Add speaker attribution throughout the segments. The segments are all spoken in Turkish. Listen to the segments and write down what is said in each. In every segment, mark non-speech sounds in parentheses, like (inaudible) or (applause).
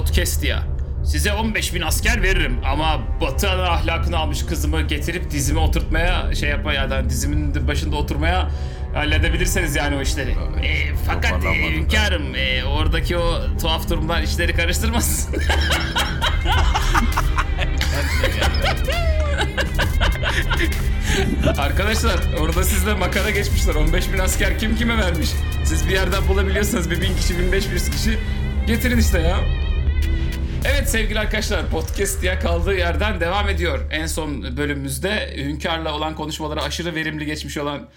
Speaker 1: podcast ya. Size 15 bin asker veririm ama Batı ahlakını almış kızımı getirip dizime oturtmaya şey yapma ya da dizimin başında oturmaya halledebilirseniz yani o işleri. E, fakat e, hünkârım e, oradaki o tuhaf durumlar işleri karıştırmasın. (laughs) Arkadaşlar orada sizde makara geçmişler. 15 bin asker kim kime vermiş? Siz bir yerden bulabiliyorsanız bir bin kişi, 1500 kişi getirin işte ya. Evet sevgili arkadaşlar podcast diye kaldığı yerden devam ediyor. En son bölümümüzde Hünkar'la olan konuşmaları aşırı verimli geçmiş olan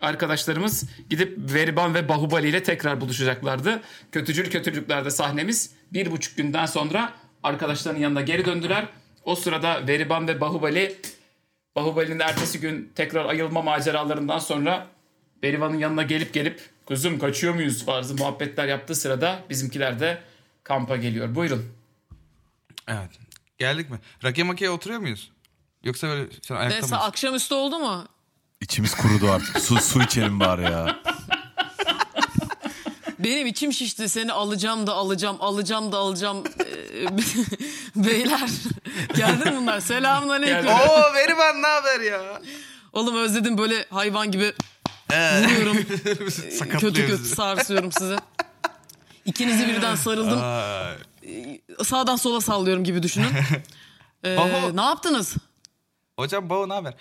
Speaker 1: arkadaşlarımız gidip Veriban ve Bahubali ile tekrar buluşacaklardı. Kötücül kötülüklerde sahnemiz bir buçuk günden sonra arkadaşlarının yanına geri döndüler. O sırada Veriban ve Bahubali Bahubali'nin ertesi gün tekrar ayılma maceralarından sonra Berivan'ın yanına gelip gelip kızım kaçıyor muyuz tarzı muhabbetler yaptığı sırada bizimkiler de kampa geliyor. Buyurun.
Speaker 2: Evet. Geldik mi? Rake makeye oturuyor muyuz? Yoksa böyle sen ayakta
Speaker 3: Neyse
Speaker 2: mıyız?
Speaker 3: akşamüstü oldu mu?
Speaker 4: İçimiz kurudu artık. Su, su içelim bari ya.
Speaker 3: Benim içim şişti. Seni alacağım da alacağım, alacağım da alacağım. Ee, (laughs) Beyler. Geldi mi bunlar? Selamun aleyküm.
Speaker 2: Oo Veriban ne haber ya?
Speaker 3: Oğlum özledim böyle hayvan gibi vuruyorum.
Speaker 2: Sakatlıyor (laughs)
Speaker 3: kötü kötü
Speaker 2: bizi.
Speaker 3: sarsıyorum sizi. İkinizi birden sarıldım.
Speaker 2: Ay.
Speaker 3: Sağdan sola sallıyorum gibi düşünün. (laughs) Ee,
Speaker 2: Oho.
Speaker 3: ne yaptınız?
Speaker 2: Hocam Babo ne haber?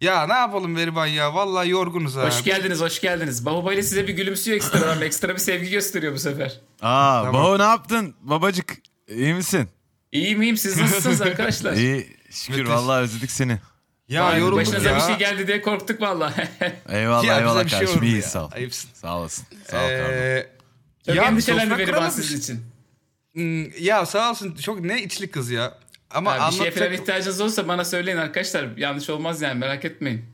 Speaker 2: Ya ne yapalım Veriban ya? Vallahi yorgunuz ha.
Speaker 1: Hoş geldiniz, hoş geldiniz. Bahubali size bir gülümsüyor ekstradan. ekstra bir sevgi gösteriyor bu sefer.
Speaker 4: Aa,
Speaker 2: Tamam.
Speaker 4: baba ne yaptın? Babacık iyi misin?
Speaker 1: İyiyim iyiyim. Siz nasılsınız arkadaşlar? (laughs)
Speaker 4: İyi şükür
Speaker 2: Müthiş.
Speaker 4: vallahi özledik seni.
Speaker 2: Ya
Speaker 1: Vay,
Speaker 2: yorulduk
Speaker 1: Başınıza
Speaker 2: ya.
Speaker 1: bir şey geldi diye korktuk vallahi. (laughs)
Speaker 4: Eyvallah
Speaker 2: Ya
Speaker 4: eyvallah
Speaker 2: şey
Speaker 4: kardeşim
Speaker 2: oldu
Speaker 4: iyi sağ ol.
Speaker 2: Ayıpsın.
Speaker 4: Sağ olasın. Sağ ol kardeşim.
Speaker 2: Ee,
Speaker 1: Çok
Speaker 2: ya
Speaker 1: endişelendi Veriban sizin için.
Speaker 2: Hmm, Ya sağ olsun çok ne içli kız ya. Ama
Speaker 1: Ha, bir şeye
Speaker 2: anlatacak...
Speaker 1: falan ihtiyacınız olursa bana söyleyin arkadaşlar. Yanlış olmaz yani merak etmeyin.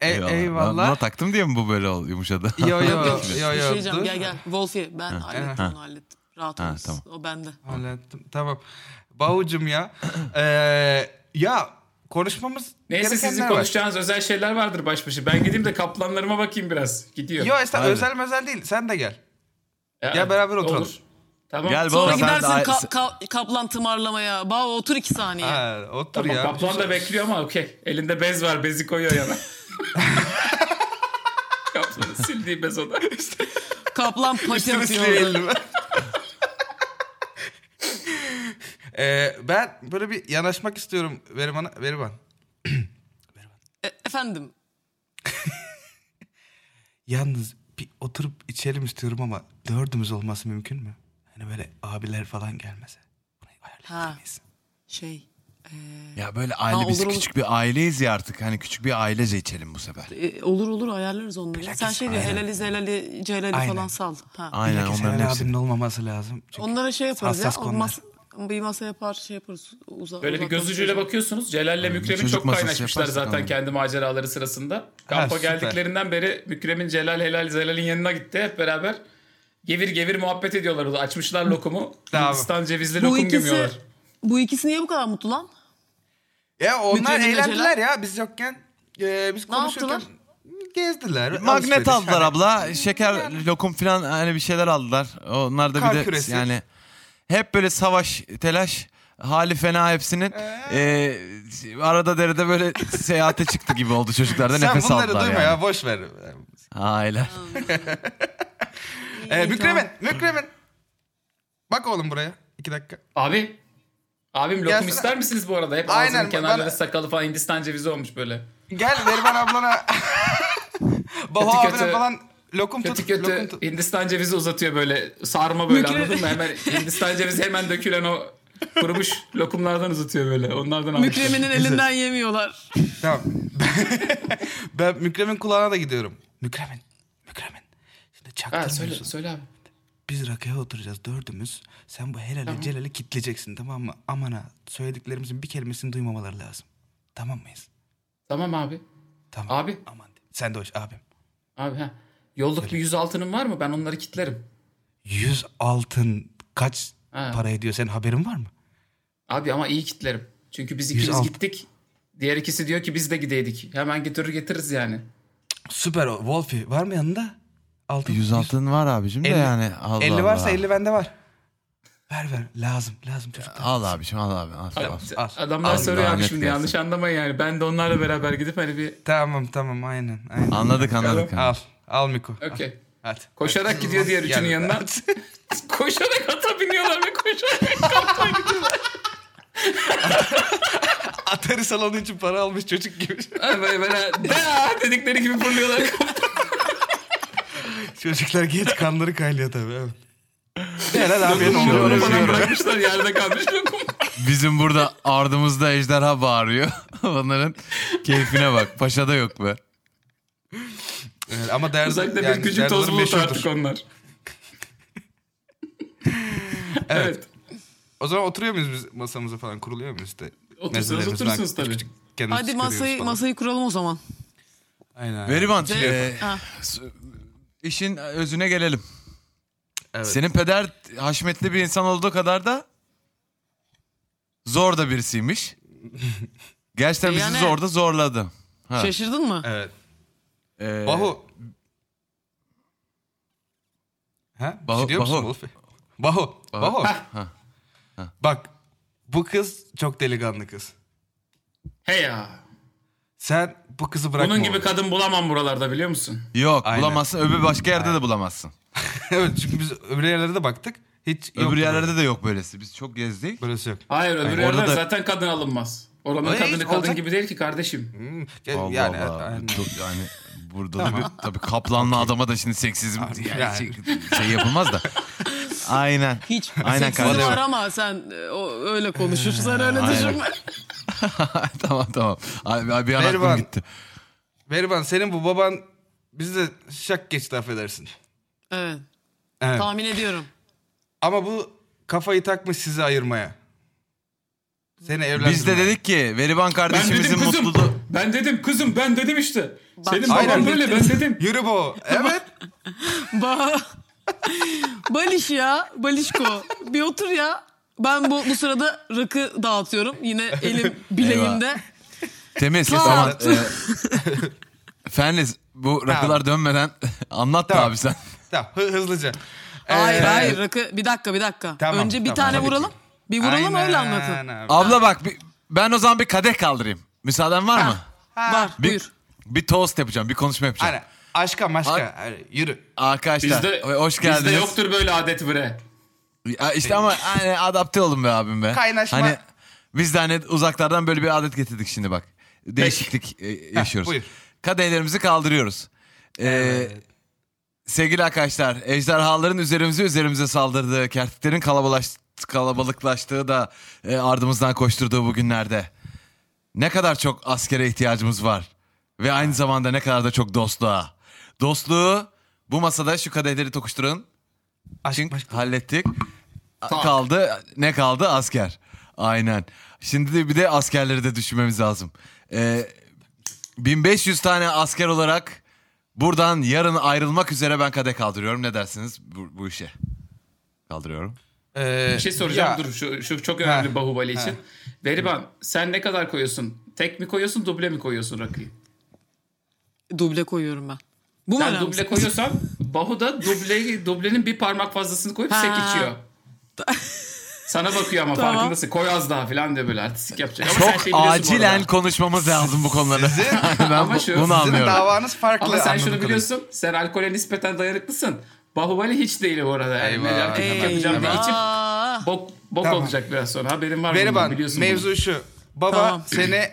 Speaker 2: E-
Speaker 4: Eyvallah.
Speaker 2: Eyvallah.
Speaker 4: Buna taktım diye mi bu böyle ol- yumuşadı?
Speaker 2: Yo yo (laughs)
Speaker 3: Yok,
Speaker 2: yo
Speaker 3: bir şey
Speaker 2: yo.
Speaker 3: diyeceğim.
Speaker 2: dur.
Speaker 3: Gel gel. Wolfie ben hallettim
Speaker 2: Ha.
Speaker 3: onu hallettim. Rahat
Speaker 4: Ha,
Speaker 3: olun.
Speaker 4: tamam.
Speaker 3: O bende.
Speaker 2: Hallettim. Tamam. Bahucum ya. (clears throat) Ee, ya konuşmamız
Speaker 1: Neyse sizin
Speaker 2: var.
Speaker 1: konuşacağınız özel şeyler vardır baş başa. Ben gideyim de kaplanlarıma bakayım biraz. Gidiyor.
Speaker 2: Yo
Speaker 4: Hadi.
Speaker 2: özel özel değil. Sen de gel.
Speaker 1: Ya,
Speaker 2: gel beraber oturalım.
Speaker 1: Olur. Tamam.
Speaker 4: Gel
Speaker 3: Sonra
Speaker 4: baba sen de...
Speaker 3: gidersin ka- ka- kaplan tımarlamaya. Bağ otur iki saniye.
Speaker 2: Ha, otur
Speaker 1: Tamam,
Speaker 2: ya.
Speaker 1: kaplan da bekliyor ama okey. Elinde bez var. Bezi koyuyor yana. (laughs) Kaplanın sildiği bez o da.
Speaker 3: Kaplan pati
Speaker 2: Üstüne
Speaker 3: atıyor.
Speaker 2: sileyim
Speaker 3: orada.
Speaker 2: elimi. (laughs) ee, ben böyle bir yanaşmak istiyorum Veriban'a. Veriban.
Speaker 3: E, efendim. (laughs)
Speaker 2: Yalnız bir oturup içelim istiyorum ama dördümüz olması mümkün mü? Hani böyle abiler falan gelmese. Bunu ayarlayabilir miyiz?
Speaker 3: Şey. e,
Speaker 4: Ya böyle aile
Speaker 3: Ha,
Speaker 4: biz
Speaker 3: olur, olur.
Speaker 4: küçük bir aileyiz ya artık. Hani küçük bir ailece içelim bu sefer.
Speaker 3: e, olur olur ayarlarız onları. Sen şey diyor
Speaker 2: aynen.
Speaker 3: helali zelali celali
Speaker 2: Aynen.
Speaker 3: falan sal. Ha.
Speaker 4: Aynen onların hepsi.
Speaker 2: abinin olmaması lazım. Çünkü
Speaker 3: Onlara şey yaparız ya.
Speaker 2: konular.
Speaker 3: Mas bir masa yapar şey yaparız. Uza,
Speaker 1: Böyle bir göz
Speaker 3: uzaklaştırırız.
Speaker 1: ucuyla bakıyorsunuz. Celal'le Mükremin
Speaker 4: çocuk
Speaker 1: çok
Speaker 4: masası
Speaker 1: kaynaşmışlar
Speaker 4: yaparsak
Speaker 1: zaten
Speaker 4: ama.
Speaker 1: kendi maceraları sırasında. Kampa
Speaker 2: süper.
Speaker 1: geldiklerinden beri Mükremin Celal Helal Zelal'in yanına gitti hep beraber. Gevir gevir muhabbet ediyorlar orada. Açmışlar lokumu. (laughs) Hindistan cevizli
Speaker 3: Bu
Speaker 1: lokum
Speaker 3: ikisi,
Speaker 1: gömüyorlar.
Speaker 3: bu ikisi niye bu kadar mutlu lan?
Speaker 2: Ya onlar
Speaker 3: Mükremin'le
Speaker 2: eğlendiler ya biz yokken. e, biz
Speaker 3: Ne
Speaker 2: konuşurken
Speaker 3: yaptılar?
Speaker 2: gezdiler.
Speaker 4: Magnet
Speaker 2: alışveriş,
Speaker 4: aldılar
Speaker 2: hani-
Speaker 4: abla. Şeker, lokum falan hani bir şeyler aldılar. Onlar da
Speaker 2: Kar
Speaker 4: bir de
Speaker 2: küresi.
Speaker 4: yani hep böyle savaş, telaş, hali fena hepsinin. Ee, arada derede böyle seyahate çıktı gibi oldu çocuklar da
Speaker 2: Sen
Speaker 4: nefes
Speaker 2: bunları
Speaker 4: aldılar
Speaker 2: duyma
Speaker 4: yani.
Speaker 2: ya boş ver.
Speaker 4: Aileler. (laughs) (laughs)
Speaker 2: Ee, Mükremin, Mükremin. Bak oğlum buraya. iki dakika.
Speaker 1: Abi. Abim lokum
Speaker 2: Gelsene.
Speaker 1: ister misiniz bu arada? Hep
Speaker 2: Aynen,
Speaker 1: ağzının kenarları
Speaker 2: bana-
Speaker 1: sakalı falan Hindistan cevizi olmuş böyle.
Speaker 2: Gel Veriban ablana. (laughs) Baba
Speaker 1: Kötü
Speaker 2: abine
Speaker 1: kötü-
Speaker 2: falan lokum
Speaker 1: Kötü
Speaker 2: tut.
Speaker 1: kötü
Speaker 2: Lokum tut.
Speaker 1: Hindistan cevizi uzatıyor böyle. Sarma böyle
Speaker 3: Mükre-
Speaker 1: anladın mı? Hemen Hindistan cevizi hemen dökülen o kurumuş lokumlardan uzatıyor böyle. Onlardan almışlar.
Speaker 3: Mükremin'in elinden yemiyorlar.
Speaker 2: Tamam. (laughs) ben Mükremin kulağına da gidiyorum. Mükremin, Mükremin. Şimdi
Speaker 1: Ha,
Speaker 2: çaktırmıyorsun.
Speaker 1: söyle, söyle abi.
Speaker 2: Biz rakıya oturacağız dördümüz. Sen bu helali celali kitleyeceksin tamam mı? Aman ha söylediklerimizin bir kelimesini duymamaları lazım. Tamam mıyız?
Speaker 1: Tamam abi.
Speaker 2: Tamam.
Speaker 1: Abi.
Speaker 2: Aman. Sen de hoş abim.
Speaker 1: Abi ha. Yolluk bir yüz altının var mı? Ben onları kitlerim.
Speaker 2: Yüz altın kaç
Speaker 1: Ha.
Speaker 2: para ediyor senin haberin var mı?
Speaker 1: Abi ama iyi kitlerim. Çünkü biz ikimiz
Speaker 2: alt-
Speaker 1: gittik. Diğer ikisi diyor ki biz de gideydik. Hemen getirir getiririz yani.
Speaker 2: Süper. Wolfie var mı yanında? Altın.
Speaker 4: 100 altın var abicim de
Speaker 2: Elli-
Speaker 4: yani. Allah
Speaker 2: 50 varsa
Speaker 4: Allah.
Speaker 2: 50 bende var. Ver ver lazım lazım çocuklar.
Speaker 4: Al abiciğim al abi. Al, al.
Speaker 2: al.
Speaker 1: Adamlar
Speaker 4: Al,
Speaker 1: soruyor abi şimdi
Speaker 4: gelsin.
Speaker 1: yanlış anlamayın yani. Ben de onlarla beraber gidip hani bir
Speaker 2: Tamam tamam aynen. aynen.
Speaker 4: Anladık anladık.
Speaker 2: Al al Miko. al.
Speaker 1: okey.
Speaker 2: Hadi.
Speaker 1: Koşarak gidiyor diğer üçünün yanına. (laughs) koşarak ata biniyorlar ve koşarak (laughs) kampta gidiyorlar. (laughs)
Speaker 2: Atari salonu için para almış çocuk gibi.
Speaker 1: Böyle böyle dedikleri gibi fırlıyorlar.
Speaker 2: Çocuklar geç kanları kaynıyor tabii. Evet. Helal abi.
Speaker 1: Lokumu
Speaker 2: onu-
Speaker 1: lokumu
Speaker 2: onu-
Speaker 1: falan bırakmışlar yerde kalmış lokum.
Speaker 4: Bizim burada ardımızda ejderha bağırıyor. (laughs) Onların keyfine bak. Paşa'da yok be.
Speaker 2: Evet, ama derdi,
Speaker 1: Uzakta
Speaker 2: yani
Speaker 1: bir küçük toz bulut artık onlar. (laughs) evet.
Speaker 2: O zaman oturuyor muyuz biz masamıza falan kuruluyor muyuz işte?
Speaker 1: Otursanız oturursunuz tabii.
Speaker 2: küçük
Speaker 3: Hadi masayı
Speaker 2: falan.
Speaker 3: masayı kuralım o zaman.
Speaker 2: Aynen.
Speaker 4: Veriban e,
Speaker 3: Ha.
Speaker 4: İşin özüne gelelim.
Speaker 2: Evet.
Speaker 4: Senin peder haşmetli bir insan olduğu kadar da zor da birisiymiş. (laughs) Gerçekten bizi
Speaker 3: Yani-
Speaker 4: zorda zorladı. Ha.
Speaker 3: Şaşırdın mı?
Speaker 2: Evet.
Speaker 4: Ee,
Speaker 2: Bahu. Ha? Bir
Speaker 4: Bahu-
Speaker 2: şey diyor musun
Speaker 4: Bahu.
Speaker 2: Wolfie? Bahu. Bahu.
Speaker 4: Ha.
Speaker 2: Bak bu kız çok delikanlı kız.
Speaker 1: He ya.
Speaker 2: Sen bu kızı bırakma.
Speaker 1: Bunun gibi
Speaker 2: oğlum.
Speaker 1: kadın bulamam buralarda biliyor musun?
Speaker 4: Yok
Speaker 2: Aynen.
Speaker 4: bulamazsın. Öbür başka yerde de bulamazsın. (laughs)
Speaker 2: evet çünkü biz öbür yerlere de baktık. Hiç yok.
Speaker 4: Öbür yerlerde de yok böylesi. Biz çok gezdik.
Speaker 2: Böylesi yok.
Speaker 1: Hayır öbür
Speaker 4: Aynen.
Speaker 1: yerler
Speaker 4: Orada da-
Speaker 1: zaten kadın alınmaz. Oranın
Speaker 2: Öyle
Speaker 1: kadını kadın
Speaker 2: olacak-
Speaker 1: gibi değil ki kardeşim.
Speaker 2: Hmm,
Speaker 4: Allah
Speaker 2: yani,
Speaker 4: Allah. Du- Yani burada da bir tabii kaplanlı adama da şimdi seksizm yani
Speaker 2: yani.
Speaker 4: Şey, şey yapılmaz da. (laughs) Aynen.
Speaker 3: Hiç.
Speaker 4: Aynen
Speaker 3: Seksizm
Speaker 4: kardeşim.
Speaker 3: var ama sen e, o öyle konuşur. Sen öyle düşünme. (laughs)
Speaker 4: tamam tamam. Abi, abi bir an aklım
Speaker 2: Mervan.
Speaker 4: gitti.
Speaker 2: Veriban senin bu baban bizi de şak geçti affedersin.
Speaker 3: Evet.
Speaker 2: Evet.
Speaker 3: Tahmin ediyorum.
Speaker 2: Ama bu kafayı takmış sizi ayırmaya. Seni evlendirmeye.
Speaker 4: Biz de dedik ki Veriban
Speaker 1: Ben
Speaker 4: kardeşimizin
Speaker 1: dedim kızım.
Speaker 4: mutluluğu.
Speaker 1: Ben dedim kızım ben dedim işte. Senin
Speaker 3: Aynen.
Speaker 1: baban böyle ben dedim.
Speaker 2: Yürü bu. Evet. (laughs)
Speaker 3: Ba Baliş ya. Balişko. Bir otur ya. Ben bu, bu sırada rakı dağıtıyorum. Yine elim (laughs) bileğimde.
Speaker 4: Temiz.
Speaker 3: Tamam.
Speaker 4: Tamam. E, (laughs) bu rakılar dönmeden (laughs) anlat da
Speaker 2: Tamam.
Speaker 4: abi sen.
Speaker 2: tamam hı- hızlıca.
Speaker 3: Hayır
Speaker 2: Ee,
Speaker 3: hayır rakı bir dakika bir dakika.
Speaker 2: Tamam,
Speaker 3: Önce bir
Speaker 2: tamam,
Speaker 3: tane vuralım. Bir vuralım
Speaker 2: aynen
Speaker 3: öyle anlatın.
Speaker 2: abi.
Speaker 4: Abla bak bir- ben o zaman bir kadeh kaldırayım. Müsaaden var mı?
Speaker 3: Var
Speaker 4: Bir,
Speaker 3: buyur.
Speaker 4: bir toast yapacağım, bir konuşma yapacağım.
Speaker 2: Aynen. Aşka maşka. Hadi, Yürü.
Speaker 4: Arkadaşlar
Speaker 1: Bizde,
Speaker 4: hoş geldiniz.
Speaker 1: Bizde yoktur böyle adet bre.
Speaker 4: Ya işte ama hani adapte olun be abim be.
Speaker 2: Kaynaşma.
Speaker 4: Hani biz de hani uzaklardan böyle bir adet getirdik şimdi bak. Değişiklik e, yaşıyoruz.
Speaker 2: buyur.
Speaker 4: Kadehlerimizi kaldırıyoruz. Ee, Sevgili arkadaşlar, ejderhaların üzerimize üzerimize saldırdığı, kertiklerin kalabalaş, kalabalıklaştığı da e, ardımızdan koşturduğu bu günlerde ne kadar çok askere ihtiyacımız var ve aynı zamanda ne kadar da çok dostluğa. Dostluğu bu masada şu kadehleri tokuşturun.
Speaker 2: Aşk
Speaker 4: Çünkü
Speaker 2: maşka.
Speaker 4: Hallettik. Kaldı ne kaldı asker. Aynen. Şimdi de bir de askerleri de düşünmemiz lazım. Ee, 1500 tane asker olarak buradan yarın ayrılmak üzere ben kadeh kaldırıyorum. Ne dersiniz bu, bu işe? Kaldırıyorum.
Speaker 2: Ee,
Speaker 1: Bir şey soracağım
Speaker 2: ya,
Speaker 1: dur şu, şu çok önemli
Speaker 2: Ha,
Speaker 1: Bahubali
Speaker 2: ha.
Speaker 1: için. Veriban sen ne kadar koyuyorsun? Tek mi koyuyorsun duble mi koyuyorsun rakıyı?
Speaker 3: Duble koyuyorum ben. Bu mu
Speaker 1: Sen duble koyuyorsan Bahu da duble, dublenin bir parmak fazlasını koyup
Speaker 3: Ha.
Speaker 1: sek içiyor. (laughs) Sana bakıyor ama
Speaker 3: Tamam.
Speaker 1: farkındasın. Koy az daha falan diyor böyle artistik yapacak. Ama sen
Speaker 4: Çok
Speaker 1: şey
Speaker 4: acilen konuşmamız lazım bu konuları. (laughs) ben
Speaker 1: Ama
Speaker 4: bu-
Speaker 1: şu-
Speaker 4: bunu
Speaker 1: sizin
Speaker 2: Sizin
Speaker 4: anlıyorum.
Speaker 2: davanız farklı.
Speaker 1: Ama sen şunu biliyorsun. Sen alkole nispeten dayanıklısın. Bahubali hiç değil bu arada. Yani
Speaker 2: Eyvah.
Speaker 1: erkeklik yapacağım diye içip
Speaker 3: Eyvah.
Speaker 1: bok, bok
Speaker 2: Tamam.
Speaker 1: olacak biraz sonra. Haberin var mı? Biliyorsun
Speaker 2: mevzu
Speaker 1: bunu.
Speaker 2: şu. Baba
Speaker 3: Tamam.
Speaker 2: seni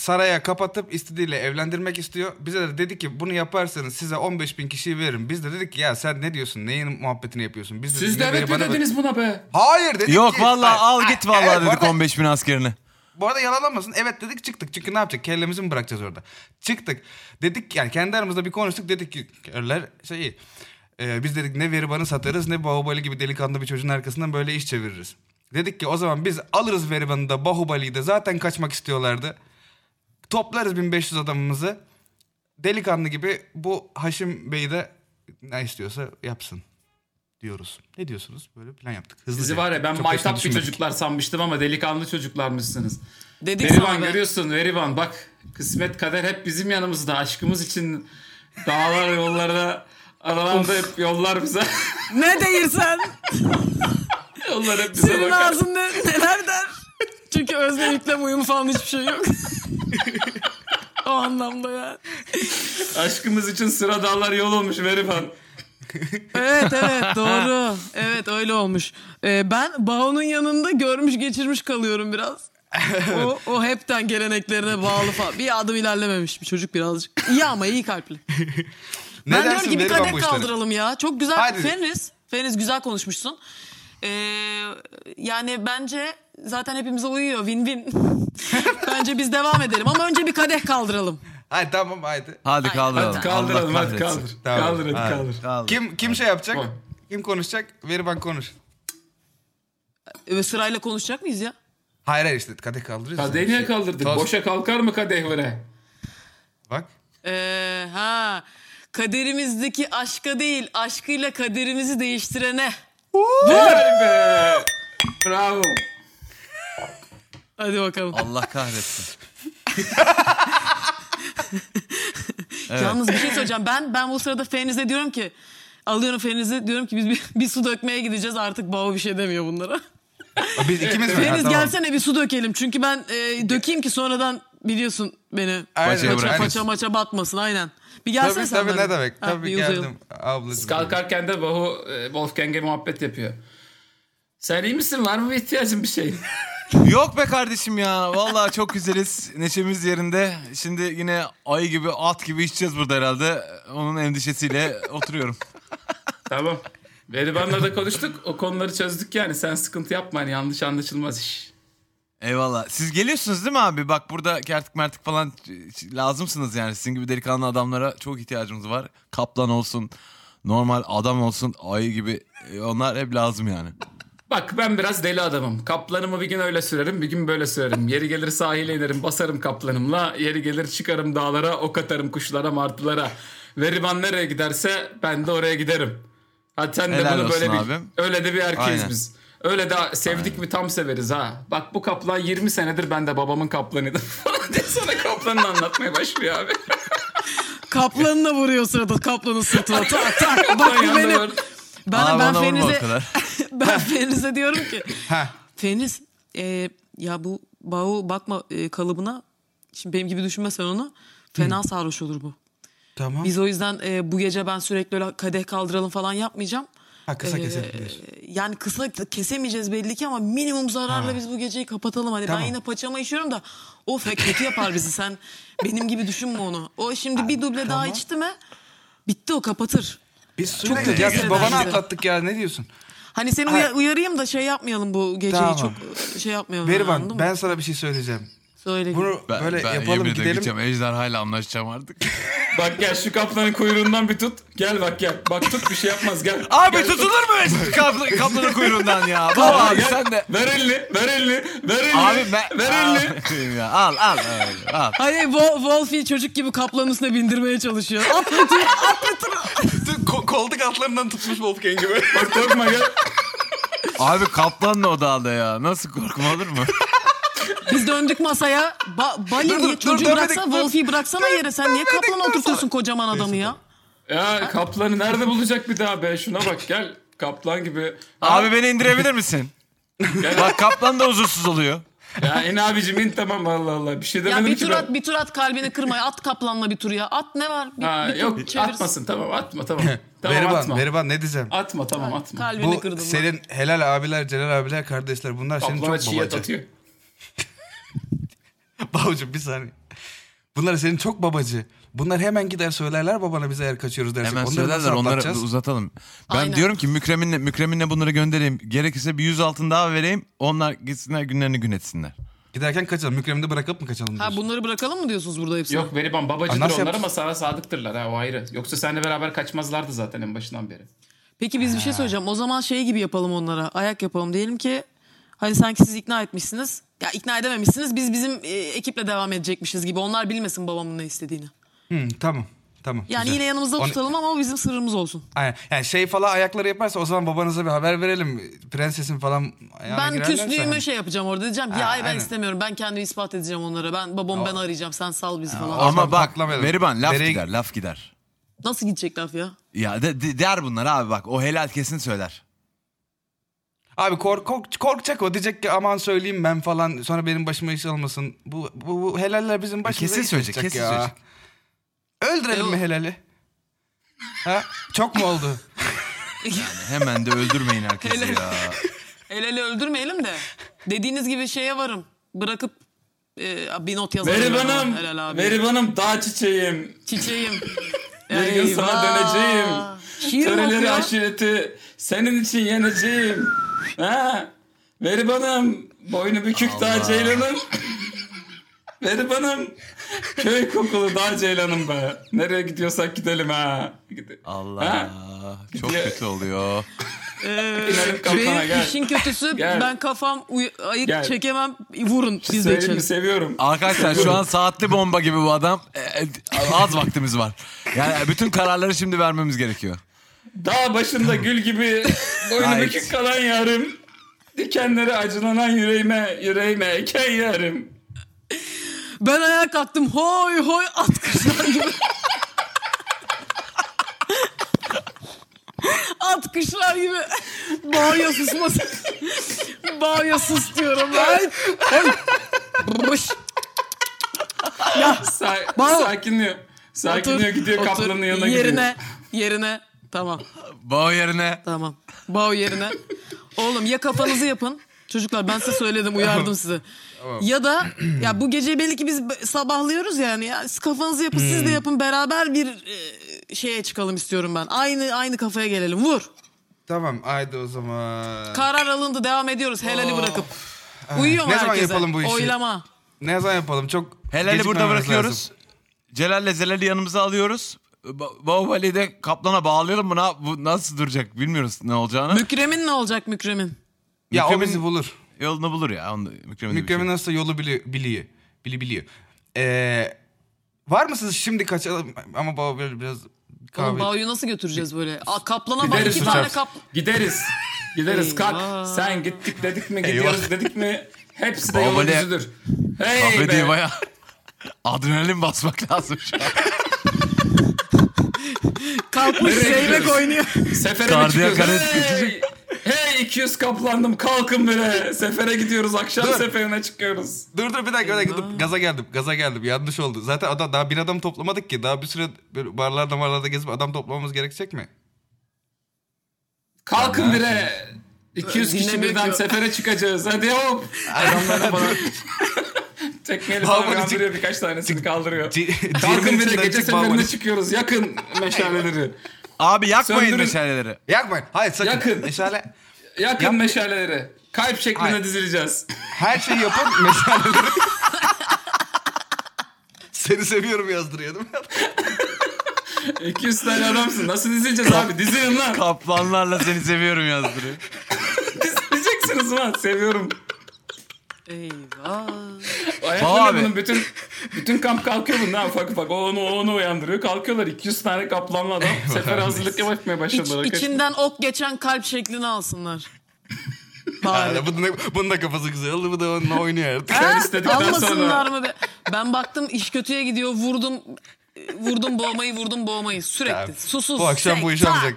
Speaker 2: saraya kapatıp istediğiyle evlendirmek istiyor. Bize de dedi ki bunu yaparsanız size 15 bin kişiyi veririm. Biz de dedik ki ya sen ne diyorsun? Neyin muhabbetini yapıyorsun? Biz de
Speaker 1: Siz de evet mi dediniz buna be?
Speaker 2: Hayır dedik
Speaker 4: Yok
Speaker 2: ki.
Speaker 4: vallahi
Speaker 2: Hayır.
Speaker 4: al git vallahi
Speaker 2: evet,
Speaker 4: dedik
Speaker 2: arada-
Speaker 4: 15 bin askerini.
Speaker 2: Bu arada yalanlamasın. Evet dedik çıktık. Çünkü ne yapacak? Kellemizi mi bırakacağız orada? Çıktık. Dedik yani kendi aramızda bir konuştuk. Dedik ki öller şey e, biz dedik ne veribanı satarız ne Bahubali gibi delikanlı bir çocuğun arkasından böyle iş çeviririz. Dedik ki o zaman biz alırız veribanı da Bahubali'yi de zaten kaçmak istiyorlardı. Toplarız 1500 adamımızı. Delikanlı gibi bu Haşim Bey de ne istiyorsa yapsın diyoruz. Ne diyorsunuz? Böyle plan yaptık. Hızlıca.
Speaker 1: Sizi var ya ben maytap bir çocuklar sanmıştım ama delikanlı çocuklarmışsınız.
Speaker 3: Dedik
Speaker 1: Verivan
Speaker 3: sana be.
Speaker 1: görüyorsun Verivan bak kısmet kader hep bizim yanımızda aşkımız için dağlar yollarda aralarda hep yollar bize.
Speaker 3: Ne değirsen. (laughs)
Speaker 1: Onlar hep bize
Speaker 3: Senin
Speaker 1: bakar.
Speaker 3: ağzın ne, neler der? Çünkü özne yüklem uyumu falan hiçbir şey yok. (laughs) (laughs) o anlamda yani.
Speaker 1: Aşkımız için sıra dağlar yol olmuş Veriban.
Speaker 3: Evet evet doğru. Evet öyle olmuş. Ee, ben Bao'nun yanında görmüş geçirmiş kalıyorum biraz. o, o hepten geleneklerine bağlı falan. Bir adım ilerlememiş bir çocuk birazcık. İyi ama iyi kalpli.
Speaker 2: Ne
Speaker 3: ben diyorum
Speaker 2: dersin
Speaker 3: ki bir kadeh kaldıralım ya. Çok güzel.
Speaker 2: Hadi.
Speaker 3: Feniz. Feniz güzel konuşmuşsun. Ee, yani bence zaten hepimize uyuyor. Win win. (laughs) bence biz devam edelim ama önce bir kadeh kaldıralım.
Speaker 2: Hadi tamam hadi.
Speaker 4: Hadi kaldıralım.
Speaker 1: Hadi kaldıralım
Speaker 4: Allah
Speaker 1: hadi kaldır.
Speaker 2: Tamam.
Speaker 1: Kaldır hadi
Speaker 4: Hadi,
Speaker 1: kaldır.
Speaker 4: kaldır.
Speaker 2: Kim kim şey yapacak?
Speaker 1: Koy.
Speaker 2: Kim konuşacak? Veriban konuş.
Speaker 3: Ve sırayla konuşacak mıyız ya?
Speaker 2: Hayır hayır işte kadeh kaldırıyoruz.
Speaker 1: Kadehi niye kaldırdık?
Speaker 2: Toz.
Speaker 1: Boşa kalkar mı kadeh vere?
Speaker 2: Bak.
Speaker 3: Ee, ha kaderimizdeki aşka değil aşkıyla kaderimizi değiştirene.
Speaker 1: Be. Bravo.
Speaker 3: Hadi bakalım.
Speaker 4: Allah kahretsin. (laughs)
Speaker 3: Yalnız bir şey söyleyeceğim. Ben ben bu sırada Feniz'e diyorum ki alıyorum Feniz'e diyorum ki biz bir, bir su dökmeye gideceğiz artık Bao bir şey demiyor bunlara.
Speaker 2: Biz ikimiz mi?
Speaker 3: Feniz
Speaker 2: tamam.
Speaker 3: gelsene bir su dökelim. Çünkü ben e, dökeyim ki sonradan biliyorsun beni.
Speaker 2: Aynen,
Speaker 3: Paça,
Speaker 2: aynen.
Speaker 3: paça maça batmasın aynen. Bir gelsene
Speaker 2: Tabii
Speaker 3: sen
Speaker 2: tabii
Speaker 3: benimle.
Speaker 2: ne demek.
Speaker 3: Ha,
Speaker 2: tabii geldim. Ablacığım.
Speaker 1: Kalkarken de Bahu e, Wolfgang'e muhabbet yapıyor. Sen iyi misin? Var mı bir ihtiyacın bir şey? (laughs)
Speaker 4: Yok be kardeşim ya. Vallahi çok güzeliz. Neşemiz yerinde. Şimdi yine ay gibi at gibi içeceğiz burada herhalde. Onun endişesiyle oturuyorum. (laughs)
Speaker 1: tamam. Veriban'la da konuştuk. O konuları çözdük yani. Sen sıkıntı yapma. Hani yanlış anlaşılmaz iş.
Speaker 4: Eyvallah. Siz geliyorsunuz değil mi abi? Bak burada kertik mertik falan lazımsınız yani. Sizin gibi delikanlı adamlara çok ihtiyacımız var. Kaplan olsun, normal adam olsun, ayı gibi. E, Onlar hep lazım yani.
Speaker 1: Bak ben biraz deli adamım. Kaplanımı bir gün öyle sürerim, bir gün böyle sürerim. Yeri gelir sahile inerim, basarım kaplanımla. Yeri gelir çıkarım dağlara, ok atarım kuşlara, martılara. Veriban nereye giderse ben de oraya giderim. Hadi sen de
Speaker 4: Helal
Speaker 1: bunu böyle bir...
Speaker 4: abim.
Speaker 1: Öyle de bir erkeğiz
Speaker 4: Aynen.
Speaker 1: biz. Öyle de sevdik mi tam severiz ha. Bak bu kaplan 20 senedir ben de babamın kaplanıydım (laughs) falan diye sana kaplanını anlatmaya başlıyor abi. (laughs)
Speaker 3: Kaplanına vuruyor sırada kaplanın sırtına. Tak tak. Bak bu benim. Ben,
Speaker 4: Aa,
Speaker 3: ben Feniz'e (laughs) ben Feniz'e diyorum ki
Speaker 2: Ha.
Speaker 3: Feniz e, ya bu Bao bakma e, kalıbına şimdi benim gibi düşünme sen onu fena sarhoş olur bu.
Speaker 2: Tamam.
Speaker 3: Biz o yüzden e, bu gece ben sürekli öyle kadeh kaldıralım falan yapmayacağım.
Speaker 2: Ha kısa
Speaker 3: Ee,
Speaker 2: diyorsun.
Speaker 3: Yani kısa kesemeyeceğiz belli ki ama minimum zararla
Speaker 2: Ha.
Speaker 3: biz bu geceyi kapatalım. Hadi
Speaker 2: Tamam.
Speaker 3: ben yine paçama işiyorum da o kötü yapar bizi. Sen benim gibi düşünme onu. O şimdi bir duble daha içti mi bitti o kapatır.
Speaker 2: Biz
Speaker 3: Çok kötü
Speaker 2: ya biz babanı atlattık ya ne diyorsun?
Speaker 3: Hani seni uya- uyarayım da şey yapmayalım bu geceyi
Speaker 2: Tamam.
Speaker 3: çok şey yapmayalım.
Speaker 2: Berivan ben sana bir şey söyleyeceğim.
Speaker 3: Söyle.
Speaker 2: Bunu
Speaker 4: Ben,
Speaker 2: böyle
Speaker 4: ben
Speaker 2: yapalım
Speaker 4: yemin ederim
Speaker 2: gidelim.
Speaker 4: gideceğim. Ejderhayla anlaşacağım artık. (laughs)
Speaker 1: Bak gel şu kaplanın kuyruğundan bir tut. Gel bak gel. Bak tut bir şey yapmaz gel.
Speaker 4: Abi
Speaker 1: Gel, tut.
Speaker 4: tutulur mu (laughs) kaplan, kaplanın kuyruğundan ya? Baba abi
Speaker 1: Gel.
Speaker 4: sen de.
Speaker 1: Ver elini, ver elini, ver elini.
Speaker 4: Abi ben...
Speaker 1: Ver elini. (laughs)
Speaker 4: Al al al. al.
Speaker 3: Hayır Wo- Wolfie çocuk gibi kaplanın üstüne bindirmeye çalışıyor. Atlatıyor.
Speaker 2: Ko- koltuk altlarından tutmuş Wolfgang gibi.
Speaker 1: Bak korkma gel.
Speaker 4: Abi kaplanla o dağda ya. Nasıl korkma olur mu?
Speaker 3: Biz döndük masaya. Ba Bali
Speaker 2: Dur, dur, dur,
Speaker 3: çocuğu
Speaker 2: dönmedik,
Speaker 3: bıraksana
Speaker 2: dur.
Speaker 3: Wolfie'yi bıraksana yere. Sen niye
Speaker 2: Dönmedik, dur
Speaker 3: oturtuyorsun kocaman adamı ya?
Speaker 1: Ya kaplanı nerede bulacak bir daha be? Şuna bak gel. Kaplan gibi.
Speaker 4: Abi beni indirebilir misin?
Speaker 1: Gel.
Speaker 4: Bak kaplan da huzursuz oluyor.
Speaker 1: Ya in abicim in tamam Allah Allah. Bir şey
Speaker 3: Ya
Speaker 1: demedim
Speaker 3: bir
Speaker 1: ki
Speaker 3: tur
Speaker 1: ben.
Speaker 3: at bir tur at kalbini kırma. At kaplanla bir tur ya. At ne var? Bir,
Speaker 1: Ha,
Speaker 3: bir tur
Speaker 1: yok
Speaker 3: çevirsin.
Speaker 1: atmasın tamam atma tamam. (laughs) tamam
Speaker 2: Beriban,
Speaker 1: atma.
Speaker 2: Beriban ne diyeceğim?
Speaker 1: Atma tamam atma.
Speaker 3: Kalbini
Speaker 2: Bu
Speaker 3: kırdım. ben.
Speaker 2: senin helal abiler, Celal abiler, kardeşler bunlar senin
Speaker 1: Kaplana
Speaker 2: çok babacı.
Speaker 1: atıyor. (laughs) (laughs)
Speaker 2: Babucuğum bir saniye. Bunlar senin çok babacı. Bunlar hemen gider söylerler babana biz eğer kaçıyoruz dersek.
Speaker 4: Hemen
Speaker 2: Onları
Speaker 4: söylerler onları uzatalım. Ben
Speaker 3: Aynen.
Speaker 4: diyorum ki Mükremin'le, Mükremin'le bunları göndereyim. Gerekirse bir yüz altın daha vereyim. Onlar gitsinler günlerini gün etsinler.
Speaker 2: Giderken kaçalım. Mükreminde bırakıp mı kaçalım
Speaker 3: Ha
Speaker 2: diyorsun?
Speaker 3: bunları bırakalım mı diyorsunuz burada hepsini?
Speaker 1: Yok Beriban babacıdır
Speaker 2: Ha,
Speaker 1: onlar
Speaker 2: yapacağız?
Speaker 1: ama sana sadıktırlar ha o ayrı. Yoksa seninle beraber kaçmazlardı zaten en başından beri.
Speaker 3: Peki biz bir şey söyleyeceğim. O zaman şey gibi yapalım onlara. Ayak yapalım. Diyelim ki hani sanki siz ikna etmişsiniz. Ya ikna edememişsiniz. Biz bizim e, ekiple devam edecekmişiz gibi. Onlar bilmesin babamın ne istediğini.
Speaker 2: Hı, tamam. Tamam.
Speaker 3: Yani
Speaker 2: güzel.
Speaker 3: yine yanımızda
Speaker 2: Onu-
Speaker 3: tutalım ama o bizim sırrımız olsun.
Speaker 2: Aynen. Yani şey falan ayakları yaparsa o zaman babanıza bir haber verelim. Prensesin falan ayağına
Speaker 3: Ben küslüğümü
Speaker 2: hani.
Speaker 3: şey yapacağım orada diyeceğim. ki,
Speaker 2: Ha,
Speaker 3: ay ben
Speaker 2: aynen.
Speaker 3: istemiyorum. Ben kendimi ispat edeceğim onlara. Ben babamı ben arayacağım. Sen sal bizi falan.
Speaker 2: o-
Speaker 4: Ama bak. Meriban laf
Speaker 2: Nereye-
Speaker 4: gider laf gider.
Speaker 3: Nasıl gidecek laf ya?
Speaker 4: Ya de, de- der bunlar abi bak o helal kesin söyler.
Speaker 2: Abi kork, kork- korkacak o diyecek ki aman söyleyeyim ben falan sonra benim başıma iş olmasın. Bu, bu, bu helaller bizim başımıza
Speaker 4: Kesin
Speaker 2: iş
Speaker 4: söyleyecek, kesin
Speaker 2: ya.
Speaker 4: söyleyecek.
Speaker 2: Öldürelim mi helali? Ha? Çok mu oldu? (laughs)
Speaker 4: Hemen de öldürmeyin herkesi
Speaker 3: Helal.
Speaker 4: ya. (laughs)
Speaker 3: El ele öldürmeyelim de. Dediğiniz gibi şeye varım. Bırakıp e, bir not yazarım.
Speaker 1: Veri
Speaker 3: ben
Speaker 1: Hanım,
Speaker 3: Helal abi.
Speaker 1: Veri Hanım dağ çiçeğim.
Speaker 3: Çiçeğim. (laughs)
Speaker 1: Bir gün sana
Speaker 3: Eyvah.
Speaker 1: döneceğim.
Speaker 3: Şiir mi
Speaker 1: Töreleri
Speaker 3: okuyor?
Speaker 1: aşireti senin için yeneceğim. Ha? Veribanım, boynu bükük dağ ceylanım. Veribanım, köy kokulu dağ ceylanım be. Nereye gidiyorsak gidelim ha.
Speaker 4: Allah.
Speaker 1: Ha?
Speaker 4: Çok
Speaker 1: Ya-
Speaker 4: kötü oluyor.
Speaker 3: Benim
Speaker 1: gel.
Speaker 3: işin kötüsü
Speaker 1: Gel.
Speaker 3: ben kafam uy- ayık
Speaker 1: Gel.
Speaker 3: çekemem. Vurun biz de
Speaker 1: mi seviyorum.
Speaker 4: Arkadaşlar şu an saatli bomba gibi bu adam. E, e, az vaktimiz var. Yani bütün kararları şimdi vermemiz gerekiyor.
Speaker 1: Dağ başında gül gibi boynu bükük kalan yarım. Dikenleri acılanan yüreğime, yüreğime eken yarım.
Speaker 3: Ben ayağa kalktım. Hoy hoy at kuşlar gibi. at kuşlar gibi. Bağıya susmasın. Bağıya sus diyorum ben. Hoy. Boş.
Speaker 1: Sa-
Speaker 3: Bravo.
Speaker 1: sakinliyor. Sakinliyor
Speaker 3: Otur,
Speaker 1: gidiyor
Speaker 3: otur.
Speaker 1: kaplanın yanına
Speaker 3: yerine,
Speaker 1: gidiyor.
Speaker 3: Yerine. Tamam.
Speaker 4: Bağ yerine.
Speaker 3: Tamam. Bağ yerine. Oğlum ya kafanızı yapın. Çocuklar ben size söyledim uyardım sizi. Ya da ya bu gece belli ki biz sabahlıyoruz yani. Ya siz kafanızı yapın siz de yapın beraber bir e, şeye çıkalım istiyorum ben. Aynı aynı kafaya gelelim. Vur.
Speaker 2: Tamam haydi o zaman.
Speaker 3: Karar alındı devam ediyoruz helali bırakıp. Uyuyor mu
Speaker 2: Ne zaman
Speaker 3: herkese?
Speaker 2: yapalım bu işi?
Speaker 3: Oylama.
Speaker 2: ne zaman yapalım? Çok
Speaker 4: Helal'i burada
Speaker 2: gecikmememiz
Speaker 4: bırakıyoruz.
Speaker 2: lazım.
Speaker 4: Celal'le Zelal'i yanımıza alıyoruz. Ba- Bahubali'yi de kaplana bağlayalım mı? Bu nasıl duracak bilmiyoruz ne olacağını.
Speaker 3: Mükremin ne olacak Mükremin?
Speaker 2: Ya o
Speaker 4: Mükremin-
Speaker 2: bizi bulur.
Speaker 4: Yolunu bulur ya. Onu, Mükremin
Speaker 2: Mükremin
Speaker 4: şey.
Speaker 2: nasıl yolu biliyor. biliyor. Bili biliyor. Ee, var mısınız şimdi kaçalım ama baba böyle biraz
Speaker 3: Oğlum
Speaker 2: kahve.
Speaker 3: Bağ'ı nasıl götüreceğiz böyle? Aa, kaplana bak iki tane kap...
Speaker 1: Gideriz. Gideriz kalk. Sen gittik dedik mi gidiyoruz dedik mi hepsi de yolun
Speaker 4: Babali-
Speaker 1: düzüdür. Hey
Speaker 4: Kahve
Speaker 1: be.
Speaker 4: değil baya. (laughs) Adrenalin basmak lazım şu an. (laughs)
Speaker 3: Kalkmış zeybek oynuyor.
Speaker 1: Sefere mi
Speaker 4: Kardiyak
Speaker 1: çıkıyoruz?
Speaker 4: arrest
Speaker 1: Hey, hey 200 kaplandım kalkın bire. Sefere gidiyoruz akşam
Speaker 2: Dur.
Speaker 1: seferine çıkıyoruz.
Speaker 2: Dur dur bir dakika bir dakika dur. Gaza geldim. Gaza geldim. Yanlış oldu. Zaten adam, daha bir adam toplamadık ki. Daha bir süre böyle barlarda marlarda gezip adam toplamamız gerekecek mi?
Speaker 1: Kalkın bire. 200 kişi
Speaker 3: Dinlemiyor
Speaker 1: birden
Speaker 3: ki.
Speaker 1: sefere çıkacağız. Hadi hop. Adamları falan. (laughs) Tekmeyle falan kaldırıyor birkaç tanesini kaldırıyor. Kalkın bire
Speaker 2: içinden
Speaker 1: gece seferine çıkıyoruz. Yakın (laughs) meşaleleri.
Speaker 4: Abi yakmayın
Speaker 1: Söndürün.
Speaker 4: meşaleleri.
Speaker 2: Yakmayın. Hayır sakın.
Speaker 1: Yakın.
Speaker 2: Meşale.
Speaker 1: Yakın
Speaker 2: Yap-
Speaker 1: meşaleleri. Kalp şeklinde
Speaker 2: Hayır.
Speaker 1: dizileceğiz.
Speaker 2: Her şeyi yapın (laughs) meşaleleri. Seni seviyorum yazdırıyor değil (laughs) mi?
Speaker 1: 200 tane adamsın. Nasıl dizileceğiz abi? Dizilin lan.
Speaker 4: Kaplanlarla seni seviyorum yazdırıyor.
Speaker 1: Dizileceksiniz lan. Seviyorum.
Speaker 3: Eyvah.
Speaker 4: Abi.
Speaker 1: bunun bütün bütün kamp kalkıyor bundan ufak ufak. O onu o onu uyandırıyor. Kalkıyorlar 200 tane kaplanlı adam. Sefer hazırlık yapmaya
Speaker 3: İç,
Speaker 1: başladılar.
Speaker 3: içinden ok geçen kalp şeklini alsınlar. (laughs) Bari.
Speaker 2: Yani bunun, da, bunun da kafası güzel oldu. Bu da onunla oynuyor (laughs) artık.
Speaker 3: Ha?
Speaker 1: istedikten
Speaker 3: Almasınlar
Speaker 1: sonra.
Speaker 3: mı be? Ben baktım iş kötüye gidiyor. Vurdum vurdum boğmayı vurdum boğmayı sürekli.
Speaker 2: Yani
Speaker 3: Susuz.
Speaker 2: Bu akşam
Speaker 3: sek,
Speaker 2: bu işi
Speaker 3: tak.
Speaker 2: olacak.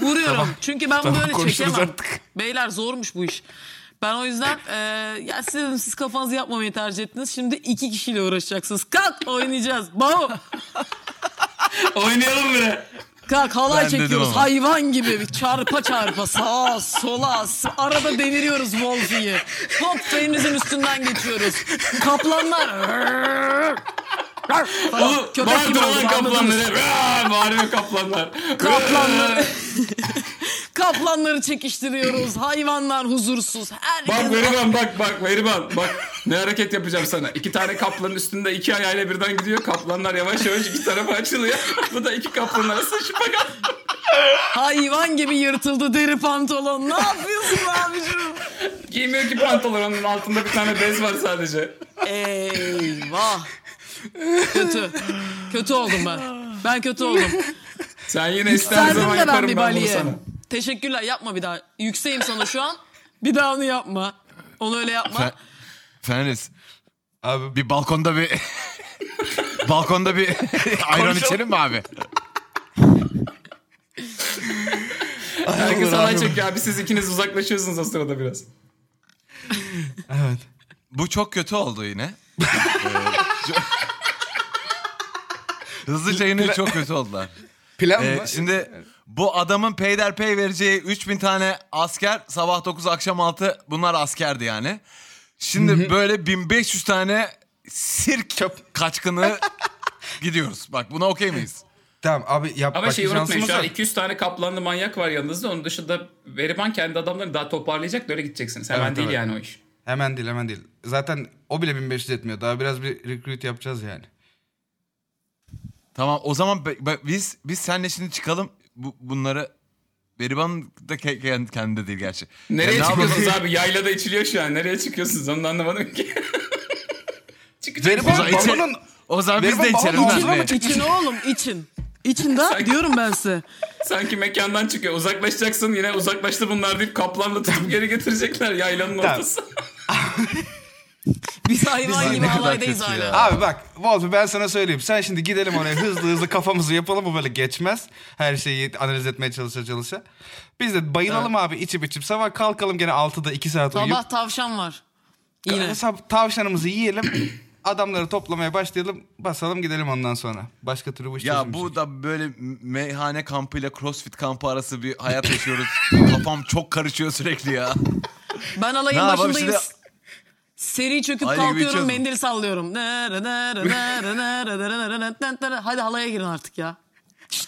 Speaker 3: Vuruyorum. Çünkü ben
Speaker 2: Tamam,
Speaker 3: öyle
Speaker 2: konuşuruz
Speaker 3: çekemem.
Speaker 2: artık.
Speaker 3: Beyler zormuş bu iş. Ben o yüzden e, ya dedim siz kafanızı yapmamayı tercih ettiniz. Şimdi iki kişiyle uğraşacaksınız. Kalk oynayacağız. Bao. (laughs)
Speaker 1: Oynayalım bile.
Speaker 3: Kalk halay
Speaker 4: Ben
Speaker 3: çekiyoruz hayvan gibi çarpa çarpa sağa sola arada deviriyoruz Wolfie'yi. Hop beyninizin üstünden geçiyoruz. Kaplanlar.
Speaker 1: Oğlum
Speaker 3: Köpek gibi anladınız.
Speaker 1: kaplanları. Bağırıyor kaplanlar.
Speaker 3: Kaplanları. (laughs) Kaplanları çekiştiriyoruz. Hayvanlar huzursuz. Herkes
Speaker 1: Bak Veriban bak bak Veriban bak ne hareket yapacağım sana. İki tane kaplanın üstünde iki ayağıyla birden gidiyor. Kaplanlar yavaş yavaş iki tarafa açılıyor. (laughs) Bu da iki kaplanın arasında şüphe
Speaker 3: hayvan gibi yırtıldı deri pantolon. Ne yapıyorsun abicim?
Speaker 1: Giymiyor ki pantolonun altında bir tane bez var sadece.
Speaker 3: Eyvah. Kötü. Kötü oldum ben. Ben kötü oldum.
Speaker 1: Sen yine istediğin
Speaker 3: Serdim
Speaker 1: zaman
Speaker 3: de ben
Speaker 1: yaparım
Speaker 3: bir
Speaker 1: ben bunu
Speaker 3: baliye.
Speaker 1: sana.
Speaker 3: Teşekkürler yapma bir daha. Yükseğim sana şu an. Bir daha onu yapma. Onu öyle yapma.
Speaker 4: Fe- Feniz
Speaker 2: Abi
Speaker 4: bir balkonda bir (laughs) balkonda bir (laughs) ayran içelim mi abi?
Speaker 1: Herkes halay
Speaker 2: abi.
Speaker 1: çekiyor abi siz ikiniz uzaklaşıyorsunuz o sırada biraz.
Speaker 2: Evet.
Speaker 4: Bu çok kötü oldu yine. Ee, (laughs) çok- Hızlıca yine çok kötü oldular.
Speaker 2: Plan
Speaker 4: Ee,
Speaker 2: mı?
Speaker 4: şimdi bu adamın peyderpey vereceği 3000 tane asker sabah 9 akşam 6 bunlar askerdi yani. Şimdi böyle 1500 tane sirk
Speaker 2: Çöp.
Speaker 4: kaçkını (laughs) gidiyoruz. Bak buna okey miyiz?
Speaker 2: Tamam abi yap.
Speaker 1: Ama
Speaker 2: bak,
Speaker 1: şeyi unutmayın
Speaker 2: şansımız
Speaker 1: şu an
Speaker 2: var.
Speaker 1: 200 tane kaplanlı manyak var yanınızda. Onun dışında Veriban kendi adamlarını daha toparlayacak da öyle gideceksiniz. Hemen
Speaker 2: Evet,
Speaker 1: değil
Speaker 2: evet.
Speaker 1: yani o iş.
Speaker 2: Hemen değil hemen değil. Zaten o bile 1500 etmiyor. Daha biraz bir recruit yapacağız yani.
Speaker 4: Tamam o zaman be- be- biz biz seninle şimdi çıkalım bu, bunları Beriban da ke- kendi, kendi de değil gerçi.
Speaker 1: Nereye
Speaker 4: Ya ne yapalım?
Speaker 1: çıkıyorsunuz abi? Yaylada içiliyor şu an. Nereye çıkıyorsunuz? Onu da anlamadım ki. (laughs) Çıkacak.
Speaker 2: Veriban
Speaker 4: O zaman, içe-
Speaker 2: balonun
Speaker 4: o zaman biz de
Speaker 2: Beriban
Speaker 4: içelim.
Speaker 2: balonun
Speaker 4: lan.
Speaker 2: ağzına mı
Speaker 3: İçin oğlum için. İçin de diyorum ben size.
Speaker 1: Sanki mekandan çıkıyor. Uzaklaşacaksın yine uzaklaştı bunlar deyip kaplanla tutup geri getirecekler yaylanın
Speaker 2: Tamam.
Speaker 1: ortası. (laughs) (laughs)
Speaker 3: Biz hayvan gibi
Speaker 4: ne kadar
Speaker 3: halaydayız
Speaker 4: kötü
Speaker 3: hala.
Speaker 2: Abi bak Wolfie ben sana söyleyeyim. Sen şimdi gidelim oraya (laughs) hızlı hızlı kafamızı yapalım. Bu böyle geçmez. Her şeyi analiz etmeye çalışa çalışa. Biz de bayılalım abi içip içip. Sabah kalkalım gene 6'da 2 saat uyuyup.
Speaker 3: Sabah tavşan var. Yine.
Speaker 2: Sabah tavşanımızı yiyelim. (clears throat) adamları toplamaya başlayalım. Basalım gidelim ondan sonra. Başka türlü bu iş
Speaker 4: Ya bu da böyle meyhane kampıyla crossfit kampı arası bir hayat yaşıyoruz. (laughs) Kafam çok karışıyor sürekli ya.
Speaker 3: Ben alayın
Speaker 4: Ne yapalım
Speaker 3: başındayım.
Speaker 4: şimdi?
Speaker 3: Seri çöküp
Speaker 4: Ali
Speaker 3: kalkıyorum mendil sallıyorum. Hadi halaya girin artık ya.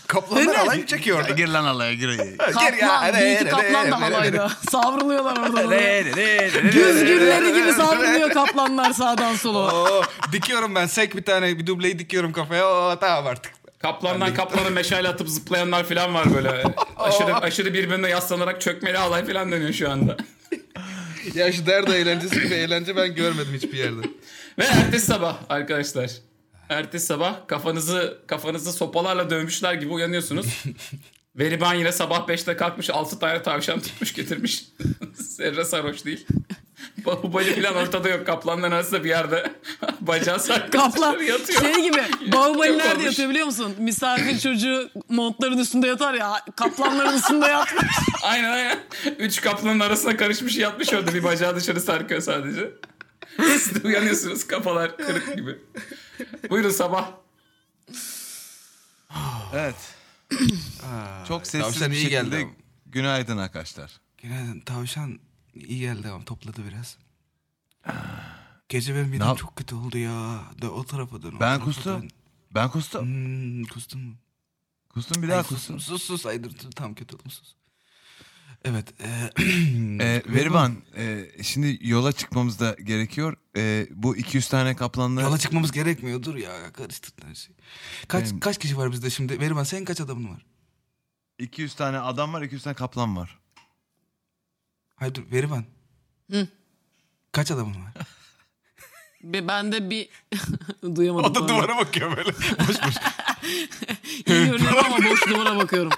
Speaker 2: Kaplanlar
Speaker 3: Değil mi?
Speaker 2: alay çekiyor orada?
Speaker 4: gir lan alaya gir.
Speaker 3: Kaplan, bir iki kaplan da halayda. Savruluyorlar orada. Güz gülleri gibi savruluyor kaplanlar sağdan sola.
Speaker 2: Oo, dikiyorum ben sek bir tane bir dubleyi dikiyorum kafaya. Oo, tamam artık.
Speaker 1: Kaplandan kaplana meşale atıp zıplayanlar falan var böyle. aşırı aşırı birbirine yaslanarak çökmeli alay falan dönüyor şu anda.
Speaker 2: Ya şu derdo eğlencesi gibi eğlence ben görmedim hiçbir yerde.
Speaker 1: Ve ertesi sabah arkadaşlar. Ertesi sabah kafanızı kafanızı sopalarla dövmüşler gibi uyanıyorsunuz. (laughs) Veriban yine sabah 5'te kalkmış 6 tane tavşan tutmuş getirmiş. (laughs) Serra sarhoş değil. Bahubali falan ortada yok. Kaplanların arasında bir yerde (laughs) bacağı sarkmış
Speaker 3: Kaplan
Speaker 1: yatıyor.
Speaker 3: şey gibi Bahubali nerede
Speaker 1: olmuş.
Speaker 3: yatıyor biliyor musun? Misafir çocuğu montların üstünde yatar ya kaplanların üstünde yatmış.
Speaker 1: Aynen aynen. Üç kaplanın arasına karışmış yatmış orada bir bacağı dışarı sarkıyor sadece. Siz de uyanıyorsunuz kafalar kırık gibi. Buyurun sabah.
Speaker 4: Evet. Çok sessiz
Speaker 2: tavşan
Speaker 4: bir
Speaker 2: iyi geldi ama.
Speaker 4: günaydın arkadaşlar.
Speaker 2: Günaydın tavşan iyi geldi ama topladı biraz. Gece benim midem
Speaker 4: yap-
Speaker 2: çok kötü oldu ya. De o tarafa dön. o
Speaker 4: Ben
Speaker 2: tarafa
Speaker 4: kustum.
Speaker 2: dön.
Speaker 4: Ben kustum.
Speaker 2: Hmm, kustun mu?
Speaker 4: Kustum bir
Speaker 2: Ay,
Speaker 4: daha
Speaker 2: sus,
Speaker 4: kustum.
Speaker 2: sus sus aydır tam kötü oldum sus. Evet. E, (clears throat)
Speaker 4: Ee, Veriban, e, şimdi yola çıkmamız da gerekiyor. E, bu 200 tane kaplanla...
Speaker 2: yola çıkmamız gerekmiyor. Dur ya karıştırdın her şeyi. Kaç,
Speaker 4: Benim-
Speaker 2: kaç kişi var bizde şimdi? Veriban senin kaç adamın var?
Speaker 4: 200 tane adam var, 200 tane kaplan var.
Speaker 2: Hayır dur Veriban.
Speaker 3: Hı.
Speaker 2: Kaç adamın var? (laughs)
Speaker 3: Be- Ben de bir (laughs) duyamadım. pardon.
Speaker 2: bakıyor böyle. boş boş. (laughs)
Speaker 3: İyi görünüyor ama boş duvara bakıyorum.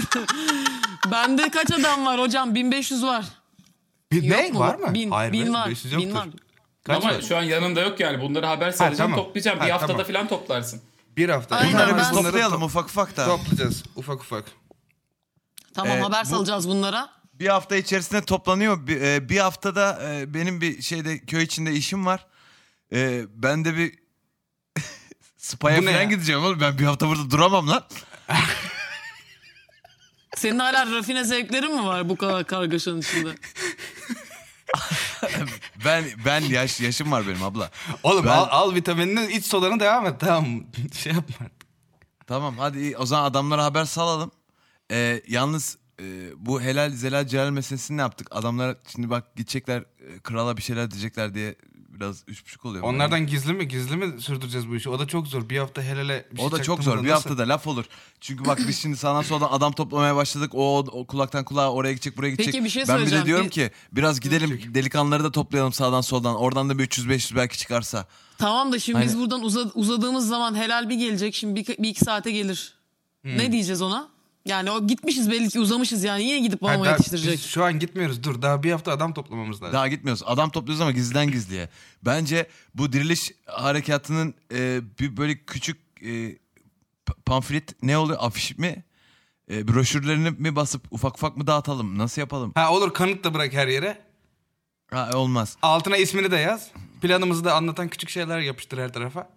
Speaker 3: (laughs) Bende kaç adam var hocam? 1500 var.
Speaker 2: Bir,
Speaker 3: Yok
Speaker 2: ne
Speaker 3: mu?
Speaker 2: var mı?
Speaker 3: Bin,
Speaker 2: Hayır
Speaker 3: bin var.
Speaker 2: 500
Speaker 3: Bin var.
Speaker 2: Kaç
Speaker 1: Ama
Speaker 2: var?
Speaker 1: şu an yanında yok yani. Bunları haber salacağım
Speaker 2: tamam.
Speaker 1: toplayacağım.
Speaker 2: Ha,
Speaker 1: bir haftada
Speaker 2: tamam.
Speaker 1: falan toplarsın.
Speaker 2: Bir hafta.
Speaker 3: Aynen,
Speaker 4: Bunları biz toplayalım
Speaker 2: to-
Speaker 4: ufak ufak da.
Speaker 2: Toplayacağız ufak ufak.
Speaker 3: Tamam
Speaker 4: Ee,
Speaker 3: haber
Speaker 4: bu-
Speaker 3: salacağız bunlara.
Speaker 4: Bir hafta içerisinde toplanıyor. Bir, e, bir haftada e, benim bir şeyde köy içinde işim var. E, ben de bir (laughs) spa'ya falan
Speaker 2: ya?
Speaker 4: gideceğim oğlum. Ben bir hafta burada duramam lan. (laughs)
Speaker 3: Senin hala rafine zevklerin mi var bu kadar kargaşanın içinde? (laughs)
Speaker 4: Ben ben yaş yaşım var benim abla.
Speaker 2: Oğlum
Speaker 4: Ben-
Speaker 2: al, al vitaminini iç sodanı devam et. Tamam (laughs) şey yapma artık.
Speaker 4: Tamam hadi iyi. o zaman adamlara haber salalım. E, yalnız e, bu helal zelal celal meselesini ne yaptık? Adamlar şimdi bak gidecekler e, krala bir şeyler diyecekler diye biraz üç buçuk oluyor.
Speaker 2: Onlardan gizli mi gizli mi sürdüreceğiz bu işi? O da çok zor. Bir hafta el ele bir
Speaker 4: O
Speaker 2: şey
Speaker 4: da çok zor. Bir
Speaker 2: nasıl-
Speaker 4: haftada laf olur. Çünkü bak biz şimdi sağdan soldan adam toplamaya başladık. O, o kulaktan kulağa oraya gidecek, buraya gidecek.
Speaker 3: Peki bir şey
Speaker 4: ben bir de diyorum ki biraz gidelim delikanlıları da toplayalım sağdan soldan. Oradan da bir 300-500 belki çıkarsa.
Speaker 3: Tamam da şimdi biz
Speaker 4: Aynen.
Speaker 3: buradan uza- uzadığımız zaman helal bir gelecek. Şimdi bir, bir iki saate gelir.
Speaker 2: Hmm.
Speaker 3: Ne diyeceğiz ona? Yani o gitmişiz belli ki uzamışız yani. Yine gidip babama
Speaker 2: daha-
Speaker 3: yetiştirecek.
Speaker 2: Biz şu an gitmiyoruz. Dur daha bir hafta adam toplamamız lazım.
Speaker 4: Daha gitmiyoruz. Adam topluyoruz ama gizliden gizliye. Bence bu diriliş harekatının e, bir böyle küçük e, pamflet ne oluyor? Afiş mi? e, broşürlerini mi basıp ufak ufak mı dağıtalım? Nasıl yapalım?
Speaker 2: Ha olur kanıt da bırak her yere.
Speaker 4: Ha, olmaz.
Speaker 2: Altına ismini de yaz. Planımızı da anlatan küçük şeyler yapıştır her tarafa.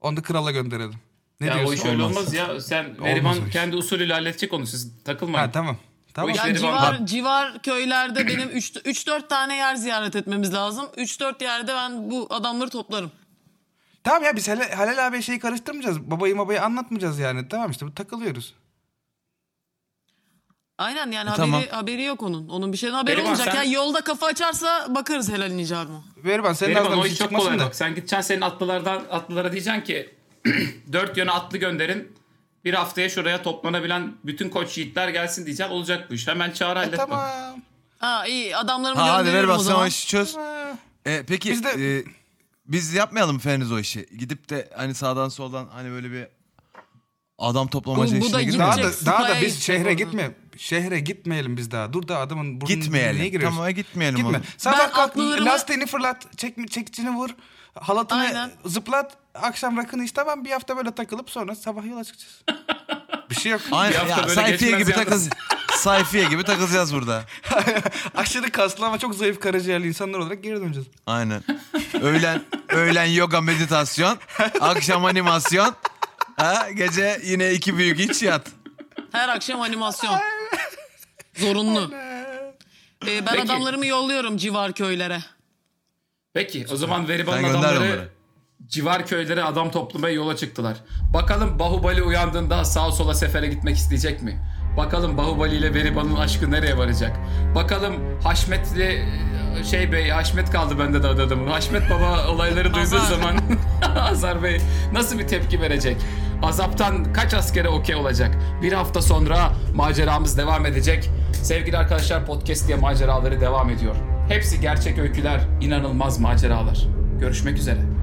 Speaker 2: Onu da krala gönderelim. Ne
Speaker 1: ya o
Speaker 2: diyorsun?
Speaker 1: iş öyle
Speaker 4: Olmaz.
Speaker 1: olmaz ya. Sen
Speaker 2: o iş.
Speaker 1: kendi usulüyle halledecek onu siz takılmayın.
Speaker 2: Ha tamam. Tamam.
Speaker 1: O İşleri
Speaker 3: civar,
Speaker 1: var.
Speaker 3: civar köylerde benim 3-4 tane yer ziyaret etmemiz lazım. 3-4 yerde ben bu adamları toplarım.
Speaker 2: Tamam ya biz Halil, Halil abi şeyi karıştırmayacağız. Babayı babayı anlatmayacağız yani. Tamam işte bu takılıyoruz.
Speaker 3: Aynen yani
Speaker 4: E,
Speaker 3: haberi,
Speaker 4: tamam.
Speaker 3: haberi yok onun. Onun bir şeyden haberi
Speaker 1: Berivan,
Speaker 3: olmayacak.
Speaker 1: sen-
Speaker 3: Yani yolda kafa açarsa bakarız helalin icabı.
Speaker 2: Veriban senin
Speaker 1: Veriban
Speaker 2: ağzından
Speaker 1: o
Speaker 2: bir şey çıkmasın da.
Speaker 1: bak. Sen gideceksin senin atlılardan atlılara diyeceksin ki (clears throat) dört yöne atlı gönderin. Bir haftaya şuraya toplanabilen bütün koç yiğitler gelsin diyeceğim. Olacak bu iş. Hemen çağır hallet. bak.
Speaker 2: Tamam.
Speaker 3: Ha iyi adamlarımı
Speaker 4: Ha, hadi ver
Speaker 3: gönderiyorum o
Speaker 4: bak sen
Speaker 3: zaman.
Speaker 4: o işi çöz. E, peki
Speaker 2: Biz de-
Speaker 4: e, biz yapmayalım mı Feniz o işi? Gidip de hani sağdan soldan hani böyle bir adam toplamaca
Speaker 3: Bu- bu da
Speaker 4: işine
Speaker 3: gidecek.
Speaker 2: Daha
Speaker 4: girmeyelim.
Speaker 2: da, daha da biz şehre gitme. Şehre gitmeyelim biz daha. Dur da adamın burnunu niye
Speaker 4: Gitmeyelim.
Speaker 2: giriyorsun?
Speaker 4: Tamam gitmeyelim
Speaker 2: Gitme.
Speaker 4: oğlum.
Speaker 2: Sabah kalk
Speaker 3: atlılarımı-
Speaker 2: lastiğini fırlat. Çek, çekicini vur. Halatını
Speaker 3: Aynen.
Speaker 2: zıplat. Akşam rakını iç tamam bir hafta böyle takılıp sonra sabah yola çıkacağız. (laughs) bir şey yok.
Speaker 4: Aynen,
Speaker 1: Bir hafta
Speaker 4: ya,
Speaker 1: böyle
Speaker 4: sayfiye gibi takıl sayfiye gibi takılacağız burada. (laughs)
Speaker 2: Aşırı kaslı ama çok zayıf karaciğerli insanlar olarak geri döneceğiz.
Speaker 4: Aynen. Öğlen öğlen yoga meditasyon, (laughs) akşam animasyon. Ha, gece yine iki büyük iç yat.
Speaker 3: Her akşam animasyon. Zorunlu. Ee, ben
Speaker 1: Peki.
Speaker 3: adamlarımı yolluyorum civar köylere.
Speaker 1: Peki o zaman
Speaker 4: gönder
Speaker 1: adamları
Speaker 4: onları.
Speaker 1: Civar köylere adam toplamaya yola çıktılar. Bakalım Bahubali uyandığında sağa sola sefere gitmek isteyecek mi? Bakalım Bahubali ile Veriban'ın aşkı nereye varacak? Bakalım Haşmetli şey bey Haşmet kaldı bende de adamın. Haşmet baba olayları duyduğu zaman (laughs) Azar bey nasıl bir tepki verecek? Azaptan kaç askere okey olacak? Bir hafta sonra maceramız devam edecek. Sevgili arkadaşlar podcast diye maceraları devam ediyor. Hepsi gerçek öyküler, inanılmaz maceralar. Görüşmek üzere.